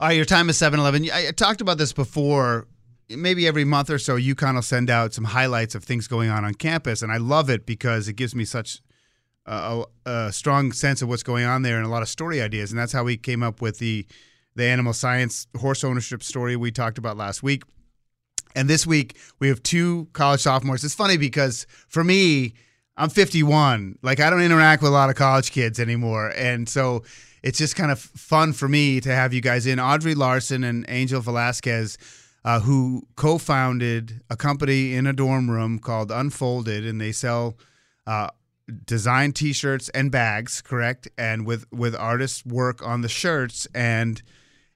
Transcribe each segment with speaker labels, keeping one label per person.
Speaker 1: All right, your time is 7 Eleven. I talked about this before. Maybe every month or so, UConn will send out some highlights of things going on on campus. And I love it because it gives me such a, a strong sense of what's going on there and a lot of story ideas. And that's how we came up with the, the animal science horse ownership story we talked about last week. And this week, we have two college sophomores. It's funny because for me, I'm 51. Like, I don't interact with a lot of college kids anymore. And so it's just kind of fun for me to have you guys in. Audrey Larson and Angel Velasquez, uh, who co founded a company in a dorm room called Unfolded, and they sell. Uh, design t-shirts and bags correct and with with artist work on the shirts and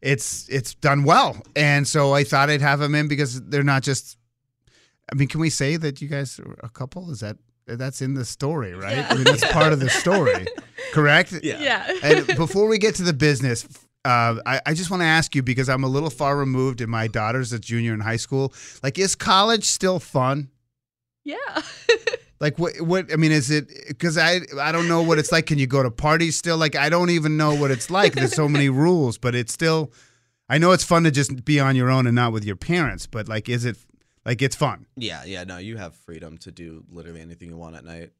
Speaker 1: it's it's done well and so i thought i'd have them in because they're not just i mean can we say that you guys are a couple is that that's in the story right
Speaker 2: Yeah.
Speaker 1: i mean that's part of the story correct
Speaker 2: Yeah. Yeah.
Speaker 1: and before we get to the business uh, I, I just want to ask you because i'm a little far removed and my daughter's a junior in high school like is college still fun
Speaker 2: Yeah.
Speaker 1: like what? What? I mean, is it? Because I I don't know what it's like. Can you go to parties still? Like I don't even know what it's like. There's so many rules, but it's still. I know it's fun to just be on your own and not with your parents, but like, is it? Like it's fun.
Speaker 3: Yeah, yeah, no, you have freedom to do literally anything you want at night.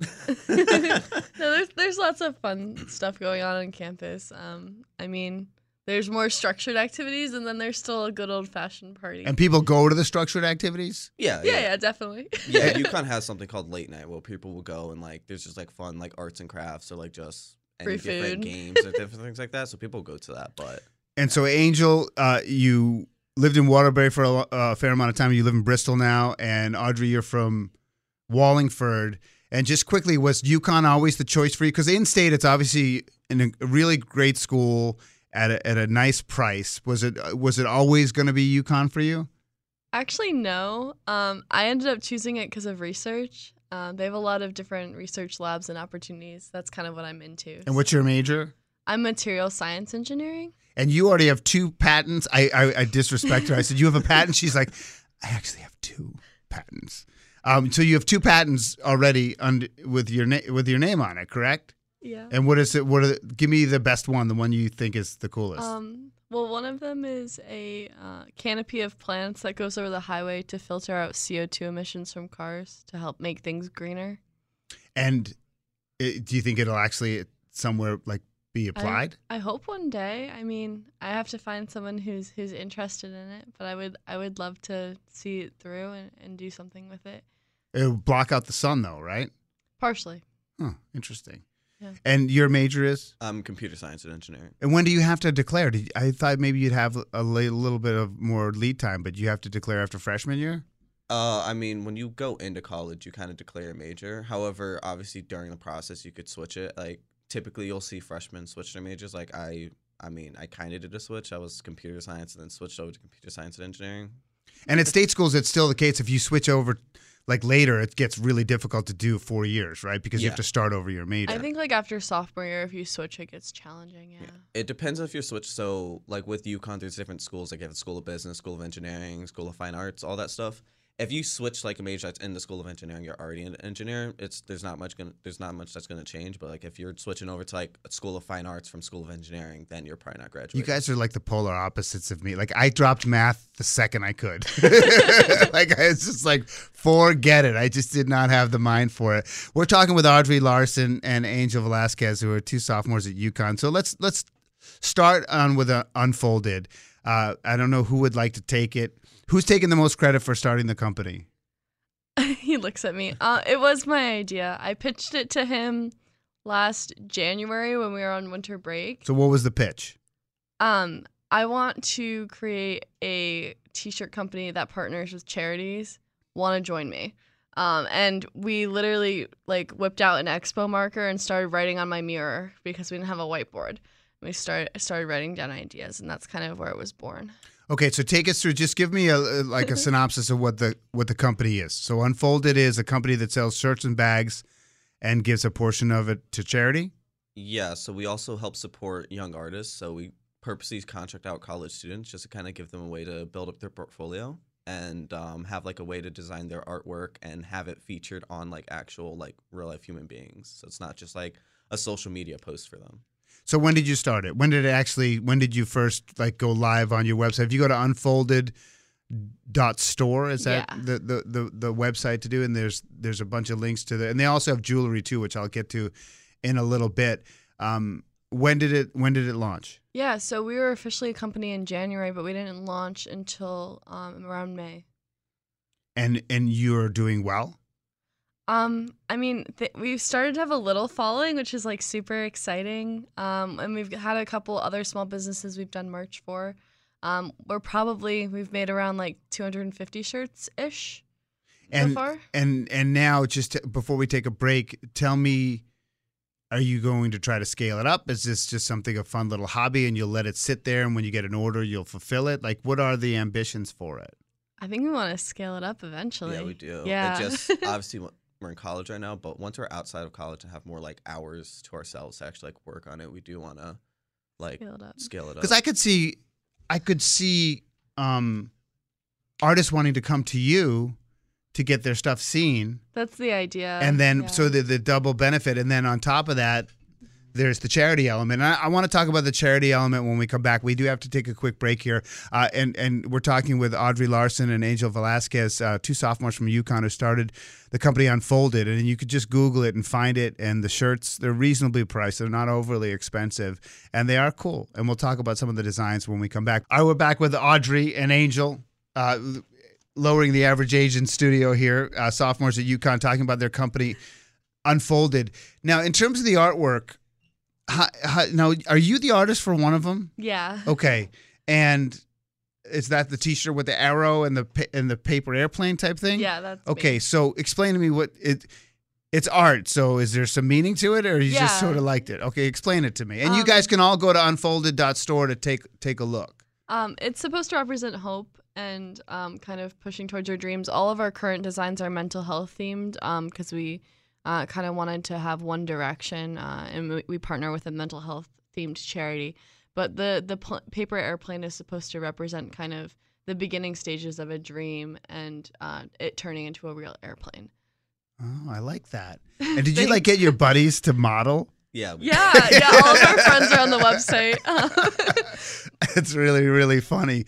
Speaker 2: no, there's there's lots of fun stuff going on on campus. Um, I mean, there's more structured activities, and then there's still a good old fashioned party.
Speaker 1: And people go to the structured activities.
Speaker 3: Yeah,
Speaker 2: yeah, yeah, definitely.
Speaker 3: yeah, UConn has something called late night where people will go and like there's just like fun like arts and crafts or like just any
Speaker 2: Free
Speaker 3: different
Speaker 2: food.
Speaker 3: games or different things like that. So people go to that, but
Speaker 1: And so, Angel, uh, you lived in Waterbury for a, a fair amount of time. You live in Bristol now, and Audrey, you're from Wallingford. And just quickly, was UConn always the choice for you? Because in state, it's obviously in a really great school at a, at a nice price. Was it was it always going to be UConn for you?
Speaker 2: Actually, no. Um, I ended up choosing it because of research. Um, they have a lot of different research labs and opportunities. That's kind of what I'm into.
Speaker 1: And what's your major?
Speaker 2: I'm material science engineering.
Speaker 1: And you already have two patents. I I, I disrespect her. I said you have a patent. She's like, I actually have two patents. Um, so you have two patents already under, with your na- with your name on it, correct?
Speaker 2: Yeah.
Speaker 1: And what is it? What are the, give me the best one, the one you think is the coolest.
Speaker 2: Um, well, one of them is a uh, canopy of plants that goes over the highway to filter out CO2 emissions from cars to help make things greener.
Speaker 1: and it, do you think it'll actually somewhere like be applied?
Speaker 2: I, hope one day. I mean, I have to find someone who's who's interested in it, but I would I would love to see it through and, and do something with it.
Speaker 1: It would block out the sun, though, right?
Speaker 2: Partially.
Speaker 1: Huh, interesting.
Speaker 2: Yeah.
Speaker 1: And your major is?
Speaker 3: I'm computer science and engineering.
Speaker 1: And when do you have to declare? Did, I thought maybe you'd have a li- little bit of more lead time, but you have to declare after freshman year.
Speaker 3: Uh, I mean, when you go into college, you kind of declare a major. However, obviously during the process, you could switch it. Like typically, you'll see freshmen switch their majors. Like I, I mean, I kind of did a switch. I was computer science and then switched over to computer science and engineering.
Speaker 1: And at state schools, it's still the case. If you switch over, like later, it gets really difficult to do four years, right? Because you have to start over your major.
Speaker 2: I think like after sophomore year, if you switch, it gets challenging. Yeah.
Speaker 3: It depends if you switch. So, like with UConn, there's different schools. Like you have a school of business, school of engineering, school of fine arts, all that stuff. If you switch like a major that's in the school of engineering, you're already an engineer. It's there's not much gonna there's not much that's gonna change. But like if you're switching over to like a school of fine arts from school of engineering, then you're probably not graduating.
Speaker 1: You guys are like the polar opposites of me. Like I dropped math the second I could. like I was just like, forget it. I just did not have the mind for it. We're talking with Audrey Larson and Angel Velasquez, who are two sophomores at UConn. So let's let's start on with a unfolded. Uh, I don't know who would like to take it. Who's taking the most credit for starting the company?
Speaker 2: he looks at me. Uh, it was my idea. I pitched it to him last January when we were on winter break.
Speaker 1: So, what was the pitch?
Speaker 2: Um, I want to create a t-shirt company that partners with charities. Want to join me? Um, and we literally like whipped out an expo marker and started writing on my mirror because we didn't have a whiteboard. We started started writing down ideas, and that's kind of where it was born.
Speaker 1: Okay, so take us through. Just give me a like a synopsis of what the what the company is. So, Unfolded is a company that sells shirts and bags, and gives a portion of it to charity.
Speaker 3: Yeah, so we also help support young artists. So we purposely contract out college students just to kind of give them a way to build up their portfolio and um, have like a way to design their artwork and have it featured on like actual like real life human beings. So it's not just like a social media post for them.
Speaker 1: So when did you start it? When did it actually? When did you first like go live on your website? If you go to unfolded dot store is that
Speaker 2: Yeah.
Speaker 1: the, the the the website to do and there's there's a bunch of links to the and they also have jewelry too which i'll get to in a little bit um when did it when did it launch
Speaker 2: Yeah, so we were officially a company in January, but we didn't launch until um, around May.
Speaker 1: and and you're doing well
Speaker 2: Um, I mean, th- we've started to have a little following, which is like super exciting. Um, and we've had a couple other small businesses we've done merch for. Um, we're probably we've made around like 250 shirts ish
Speaker 1: and
Speaker 2: so far.
Speaker 1: and and now just to, before we take a break tell me are you going to try to scale it up is this just something a fun little hobby and you'll let it sit there and when you get an order you'll fulfill it like what are the ambitions for it
Speaker 2: I think we want to scale it up eventually.
Speaker 3: Yeah, we do.
Speaker 2: Yeah.
Speaker 3: It just obviously w- we're in college right now, but once we're outside of college and have more like hours to ourselves to actually like work on it, we do want to like
Speaker 2: Scale it up.
Speaker 3: scale it up.
Speaker 1: because I could see, I could see um, artists wanting to come to you to get their stuff seen,
Speaker 2: That's the idea.
Speaker 1: and then
Speaker 2: yeah.
Speaker 1: so the the double benefit, and then on top of that, there's the charity element. And I, I want to talk about the charity element when we come back. We do have to take a quick break here, uh, and and we're talking with Audrey Larson and Angel Velasquez, uh, two sophomores from UConn who started the company Unfolded, and you could just Google it and find it. And the shirts they're reasonably priced; they're not overly expensive, and they are cool. And we'll talk about some of the designs when we come back. All right, we're back with Audrey and Angel. Uh, lowering the average age in studio here, uh, sophomores at UConn talking about their company Unfolded. Now, in terms of the artwork, how, how, now are you the artist for one of them?
Speaker 2: yeah.
Speaker 1: Okay, and is that the T-shirt with the arrow and the pa- and the paper airplane type thing?
Speaker 2: Yeah, that's me.
Speaker 1: Okay, so explain to me what it. It's art, so is there some meaning to it, or you
Speaker 2: Yeah.
Speaker 1: just sort of liked it? Okay, explain it to me. And you
Speaker 2: Um,
Speaker 1: guys can all go to unfolded.store to take take a look.
Speaker 2: Um, it's supposed to represent hope and um, kind of pushing towards your dreams. All of our current designs are mental health themed because we uh, kind of wanted to have one direction, uh, and we, we partner with a mental health themed charity. But the the pl- paper airplane is supposed to represent kind of the beginning stages of a dream and uh, it turning into a real airplane.
Speaker 1: Oh, I like that. And did you like get your buddies to model?
Speaker 3: Yeah,
Speaker 2: Yeah, yeah. All of our friends are on the website.
Speaker 1: it's really really funny.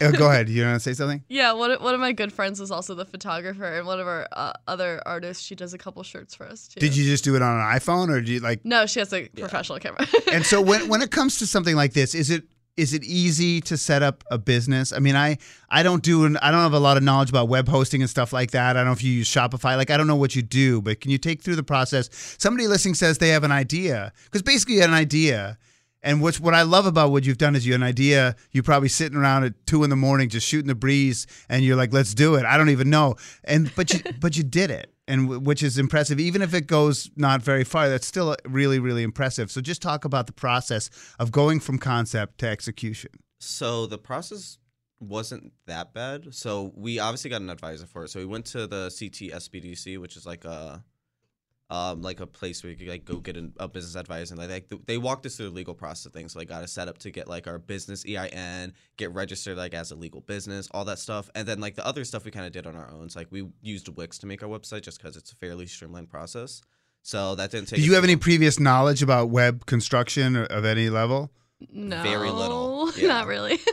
Speaker 1: Oh, go ahead. You want to say something?
Speaker 2: Yeah, one of, one of my good friends is also the photographer, and one of our uh, other artists, she does a couple shirts for us too.
Speaker 1: Did you just do it on an iPhone, or do you like?
Speaker 2: No, she has a professional camera.
Speaker 1: And so when when it comes to something like this, is it is it easy to set up a business? I mean, I I don't do an, I don't have a lot of knowledge about web hosting and stuff like that. I don't know if you use Shopify. Like I don't know what you do, but can you take through the process? Somebody listening says they have an idea because basically you had an idea. And what's what I love about what you've done is you had an idea. You're probably sitting around at two in the morning just shooting the breeze, and you're like, "Let's do it." I don't even know, and but you but you did it, and w- which is impressive. Even if it goes not very far, that's still really really impressive. So just talk about the process of going from concept to execution.
Speaker 3: So the process wasn't that bad. So we obviously got an advisor for it. So we went to the CT SBDC, which is like a um like a place where you could like go get an, a business advisor and like they, they walked us through the legal process of things. So I got us set up to get like our business EIN, get registered like as a legal business, all that stuff. And then like the other stuff we kind of did on our own. So like we used Wix to make our website just because it's a fairly streamlined process. So that didn't take.
Speaker 1: Did you have
Speaker 3: too
Speaker 1: any previous knowledge about web construction or- of any level?
Speaker 2: no,
Speaker 3: Very little, yeah.
Speaker 2: not really.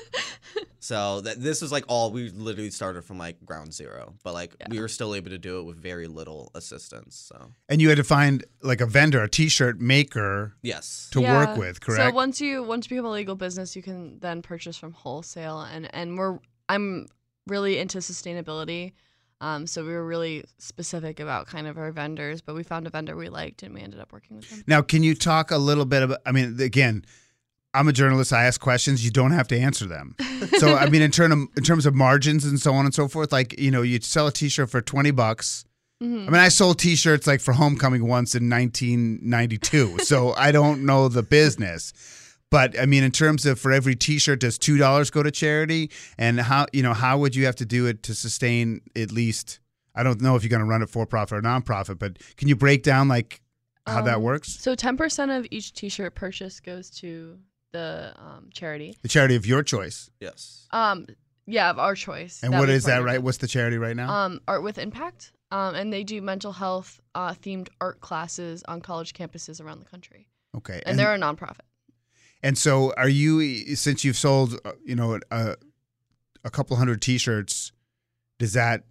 Speaker 3: So that this was like all we literally started from like ground zero, but like we were still able to do it with very little assistance. So
Speaker 1: And you had to find like a vendor, a T-shirt maker
Speaker 3: yes,
Speaker 1: to
Speaker 2: Yeah.
Speaker 1: work with, correct?
Speaker 2: So once you once you become a legal business, you can then purchase from wholesale, and and we're I'm really into sustainability. Um, so we were really specific about kind of our vendors, but we found a vendor we liked, and we ended up working with them.
Speaker 1: Now, can you talk a little bit about? I mean, again, I'm a journalist. I ask questions. You don't have to answer them. So, I mean, in terms of, in terms of margins and so on and so forth, like you know, you sell a T-shirt for twenty bucks.
Speaker 2: Mhm.
Speaker 1: I mean, I sold T-shirts like for homecoming once in 1992, so I don't know the business. But I mean, in terms of for every T-shirt, does two dollars go to charity? And how you know how would you have to do it to sustain at least? I don't know if you're going to run it for profit or nonprofit, but can you break down like how that
Speaker 2: Um,
Speaker 1: works?
Speaker 2: So ten percent of each T-shirt purchase goes to the um, charity.
Speaker 1: The charity of your choice.
Speaker 3: yes.
Speaker 2: Um, yeah, of our choice.
Speaker 1: And
Speaker 2: that
Speaker 1: what
Speaker 2: we
Speaker 1: is that,
Speaker 2: partnered
Speaker 1: right?
Speaker 2: with.
Speaker 1: What's the charity right now?
Speaker 2: Um, Art with Impact. Um, and they do mental health uh, themed art classes on college campuses around the country.
Speaker 1: okay.
Speaker 2: And, they're a nonprofit.
Speaker 1: and so are you since you've sold uh, you know a, a couple hundred t-shirts does that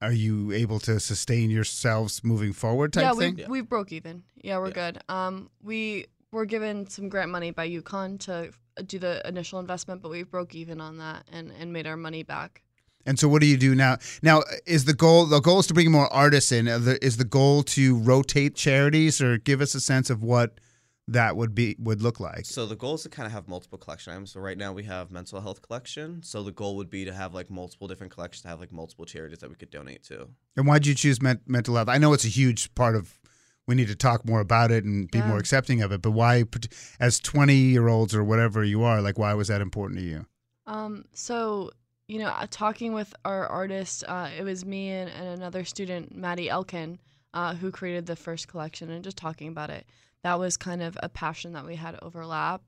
Speaker 1: are you able to sustain yourselves moving forward type
Speaker 2: yeah, we
Speaker 1: thing?
Speaker 3: Yeah.
Speaker 2: we broke even. Yeah, we're
Speaker 3: Yeah.
Speaker 2: good. Um, we were given some grant money by UConn to do the initial investment, but we broke even on that and, and made our money back.
Speaker 1: And so what do you do now? Now is the goal the goal is to bring more artists in. Is the goal to rotate charities or give us a sense of what that would be would look like?
Speaker 3: So the goal is to kind of have multiple collection items. So right now we have mental health collection. So the goal would be to have like multiple different collections, to have like multiple charities that we could donate to.
Speaker 1: And why'd you choose men- mental health? I know it's a huge part of. We need to talk more about it and be
Speaker 2: Yeah.
Speaker 1: more accepting of it. But why, as twenty year olds or whatever you are, like why was that important to you?
Speaker 2: Um, so you know, uh, talking with our artist, uh, it was me and, and another student, Maddie Elkin, uh, who created the first collection, and just talking about it. That was kind of a passion that we had overlap,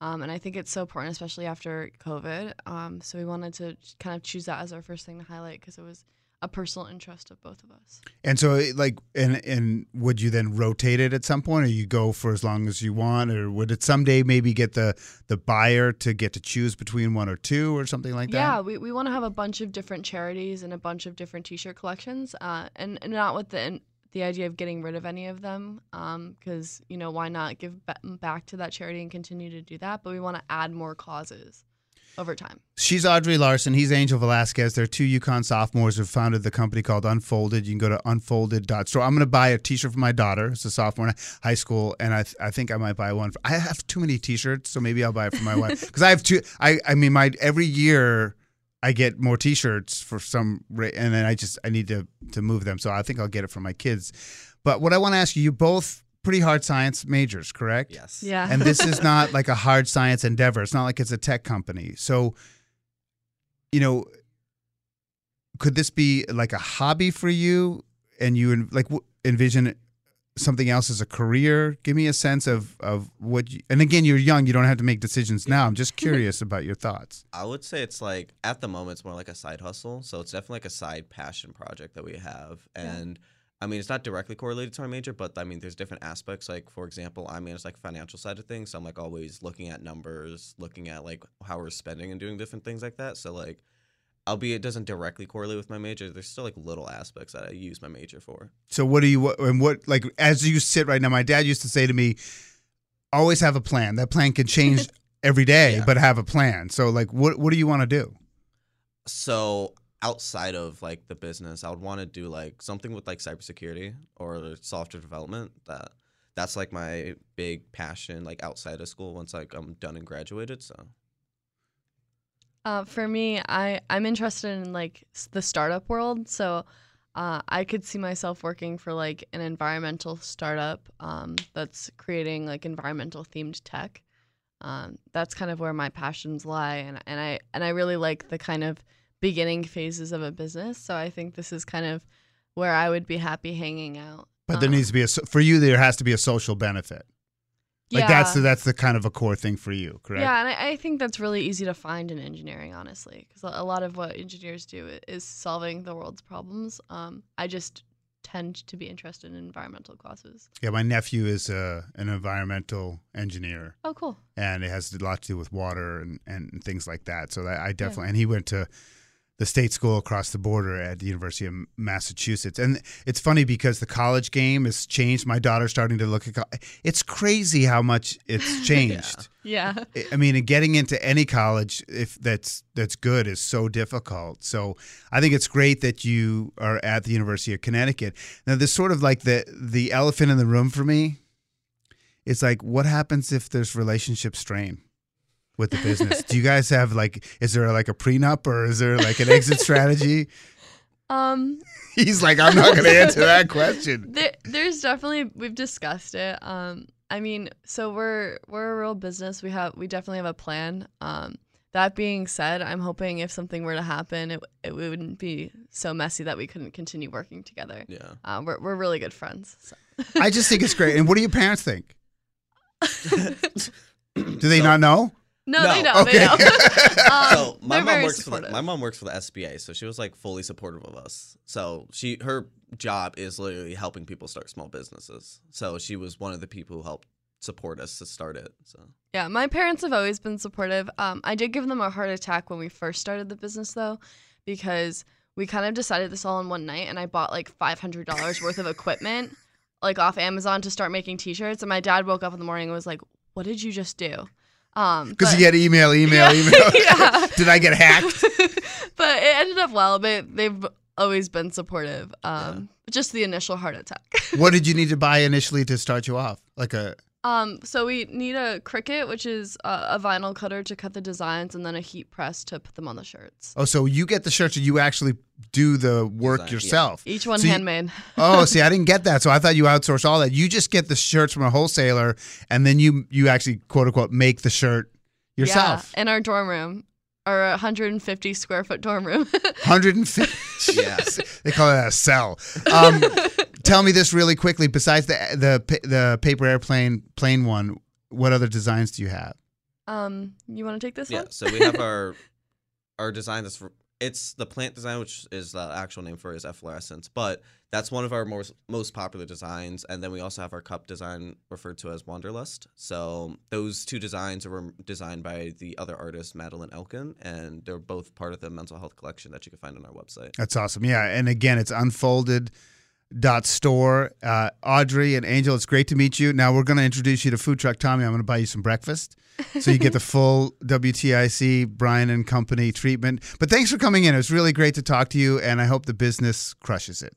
Speaker 2: um, and I think it's so important, especially after COVID. Um, so we wanted to kind of choose that as our first thing to highlight because it was a personal interest of both of us.
Speaker 1: And so, like, and and would you then rotate it at some point, or you go for as long as you want, or would it someday maybe get the the buyer to get to choose between one or two, or something like that?
Speaker 2: Yeah, we, we want to have a bunch of different charities and a bunch of different T-shirt collections, uh, and, and not with the the idea of getting rid of any of them, because you know why not give ba- back to that charity and continue to do that? But we want to add more causes over time.
Speaker 1: She's Audrey Larson. He's Angel Velasquez. They're two UConn sophomores who founded the company called Unfolded. You can go to unfolded.store. I'm going to buy a T-shirt for my daughter. It's a sophomore in high school, and I, I think I might buy one. For, I have too many T-shirts, so maybe I'll buy it for my wife because I have two. I I mean, my every year I get more T-shirts for some, and then I just I need to to move them. So I think I'll get it for my kids. But what I want to ask you, you both pretty hard science majors, correct?
Speaker 3: Yes.
Speaker 2: Yeah.
Speaker 1: and this is not like a hard science endeavor. It's not like it's a tech company. So, you know, could this be like a hobby for you? And you en- like envision something else as a career? Give me a sense of of what. You, and again, you're young. You don't have to make decisions now. I'm just curious about your thoughts.
Speaker 3: I would say it's like at the moment it's more like a side hustle. So it's definitely like a side passion project that we have. And I mean it's not directly correlated to my major, but I mean there's different aspects. Like for example, I mean it's like financial side of things. So I'm like always looking at numbers, looking at like how we're spending and doing different things like that. So like albeit it doesn't directly correlate with my major, there's still like little aspects that I use my major for.
Speaker 1: So, what do you what- and what like as you sit right now? My dad used to say to me, "Always have a plan. That plan can change every day,
Speaker 3: Yeah.
Speaker 1: but have a plan." So, like, what what do you want to do?
Speaker 3: So outside of like the business, I would want to do like something with like cybersecurity or software development. That that's like my big passion. Like outside of school, once like I'm done and graduated. So
Speaker 2: Uh, for me, I I'm interested in like the startup world, so uh, I could see myself working for like an environmental startup um, that's creating like environmental themed tech. Um, that's kind of where my passions lie, and and I and I really like the kind of beginning phases of a business. So I think this is kind of where I would be happy hanging out.
Speaker 1: But there
Speaker 2: Um,
Speaker 1: needs to be a for you. There has to be a social benefit. Like
Speaker 2: yeah.
Speaker 1: that's the, that's the kind of a core thing for you, correct?
Speaker 2: Yeah, and I, I think that's really easy to find in engineering, honestly, because a lot of what engineers do is solving the world's problems. Um, I just tend to be interested in environmental classes.
Speaker 1: Yeah, my nephew is uh, an environmental engineer,
Speaker 2: Oh, cool.
Speaker 1: and it has a lot to do with water and, and things like that. So I, I definitely, and he went to the state school across the border at the University of Massachusetts. And it's funny because the college game has changed. My daughter's starting to look at. co- It's crazy how much it's changed.
Speaker 2: Yeah.
Speaker 1: I- I mean, getting into any college if that's that's good is so difficult. So I think it's great that you are at the University of Connecticut. Now, there's sort of like the the elephant in the room for me. It's like, what happens if there's relationship strain with the business? Do you guys have like, is there like a prenup or is there like an exit strategy?
Speaker 2: Um,
Speaker 1: He's like, I'm not going to answer that question.
Speaker 2: there, there's definitely we've discussed it. Um, I mean, so we're we're a real business. We have we definitely have a plan. Um, that being said, I'm hoping if something were to happen, it it wouldn't be so messy that we couldn't continue working together.
Speaker 3: Yeah.
Speaker 2: Uh, we're we're really good friends. So.
Speaker 1: I just think it's great. And what do your parents think? Do they not know?
Speaker 2: No,
Speaker 3: No.
Speaker 2: they know.
Speaker 1: Okay.
Speaker 2: They know. um,
Speaker 3: so my
Speaker 2: they're
Speaker 3: mom
Speaker 2: very
Speaker 3: works for the,
Speaker 2: supportive.
Speaker 3: my mom works for the SBA, so she was like fully supportive of us. So she her job is literally helping people start small businesses. So she was one of the people who helped support us to start it. So
Speaker 2: Yeah, my parents have always been supportive. Um, I did give them a heart attack when we first started the business, though, because we kind of decided this all in one night, and I bought like five hundred dollars worth of equipment, like off Amazon, to start making T-shirts. And my dad woke up in the morning and was like, "What did you just do?" Um,
Speaker 1: Because you get email, email,
Speaker 2: Yeah.
Speaker 1: email.
Speaker 2: Yeah.
Speaker 1: Did I get hacked?
Speaker 2: but it ended up well. But they've always been supportive. Um, just the initial heart attack.
Speaker 1: what did you need to buy initially to start you off? Like a
Speaker 2: Um, so we need a Cricut, which is a, a vinyl cutter to cut the designs, and then a heat press to put them on the shirts.
Speaker 1: oh, so you get the shirts and you actually do the work
Speaker 3: Design, yeah.
Speaker 1: yourself.
Speaker 2: Each one
Speaker 1: So you-
Speaker 2: handmade.
Speaker 1: oh, see, I didn't get that. So I thought you outsourced all that. You just get the shirts from a wholesaler, and then you you actually quote unquote make the shirt yourself.
Speaker 2: Yeah, in our dorm room, our 150 square foot dorm room.
Speaker 1: 150.
Speaker 3: Yes.
Speaker 1: they call it a cell. Um, tell me this really quickly. Besides the the the paper airplane plane one, what other designs do you have?
Speaker 2: um, you want to take this
Speaker 3: yeah,
Speaker 2: one? Yeah.
Speaker 3: So we have our our design that's for, it's the plant design, which is the actual name for it is efflorescence, but that's one of our most most popular designs. And then we also have our cup design referred to as Wanderlust. So those two designs were designed by the other artist Madeline Elkin, and they're both part of the mental health collection that you can find on our website.
Speaker 1: That's awesome. Yeah, and again, it's unfolded. Dot store, uh, Audrey and Angel. It's great to meet you. Now we're going to introduce you to Food Truck Tommy. I'm going to buy you some breakfast, so you get the full WTIC Brian and Company treatment. But thanks for coming in. It was really great to talk to you, and I hope the business crushes it.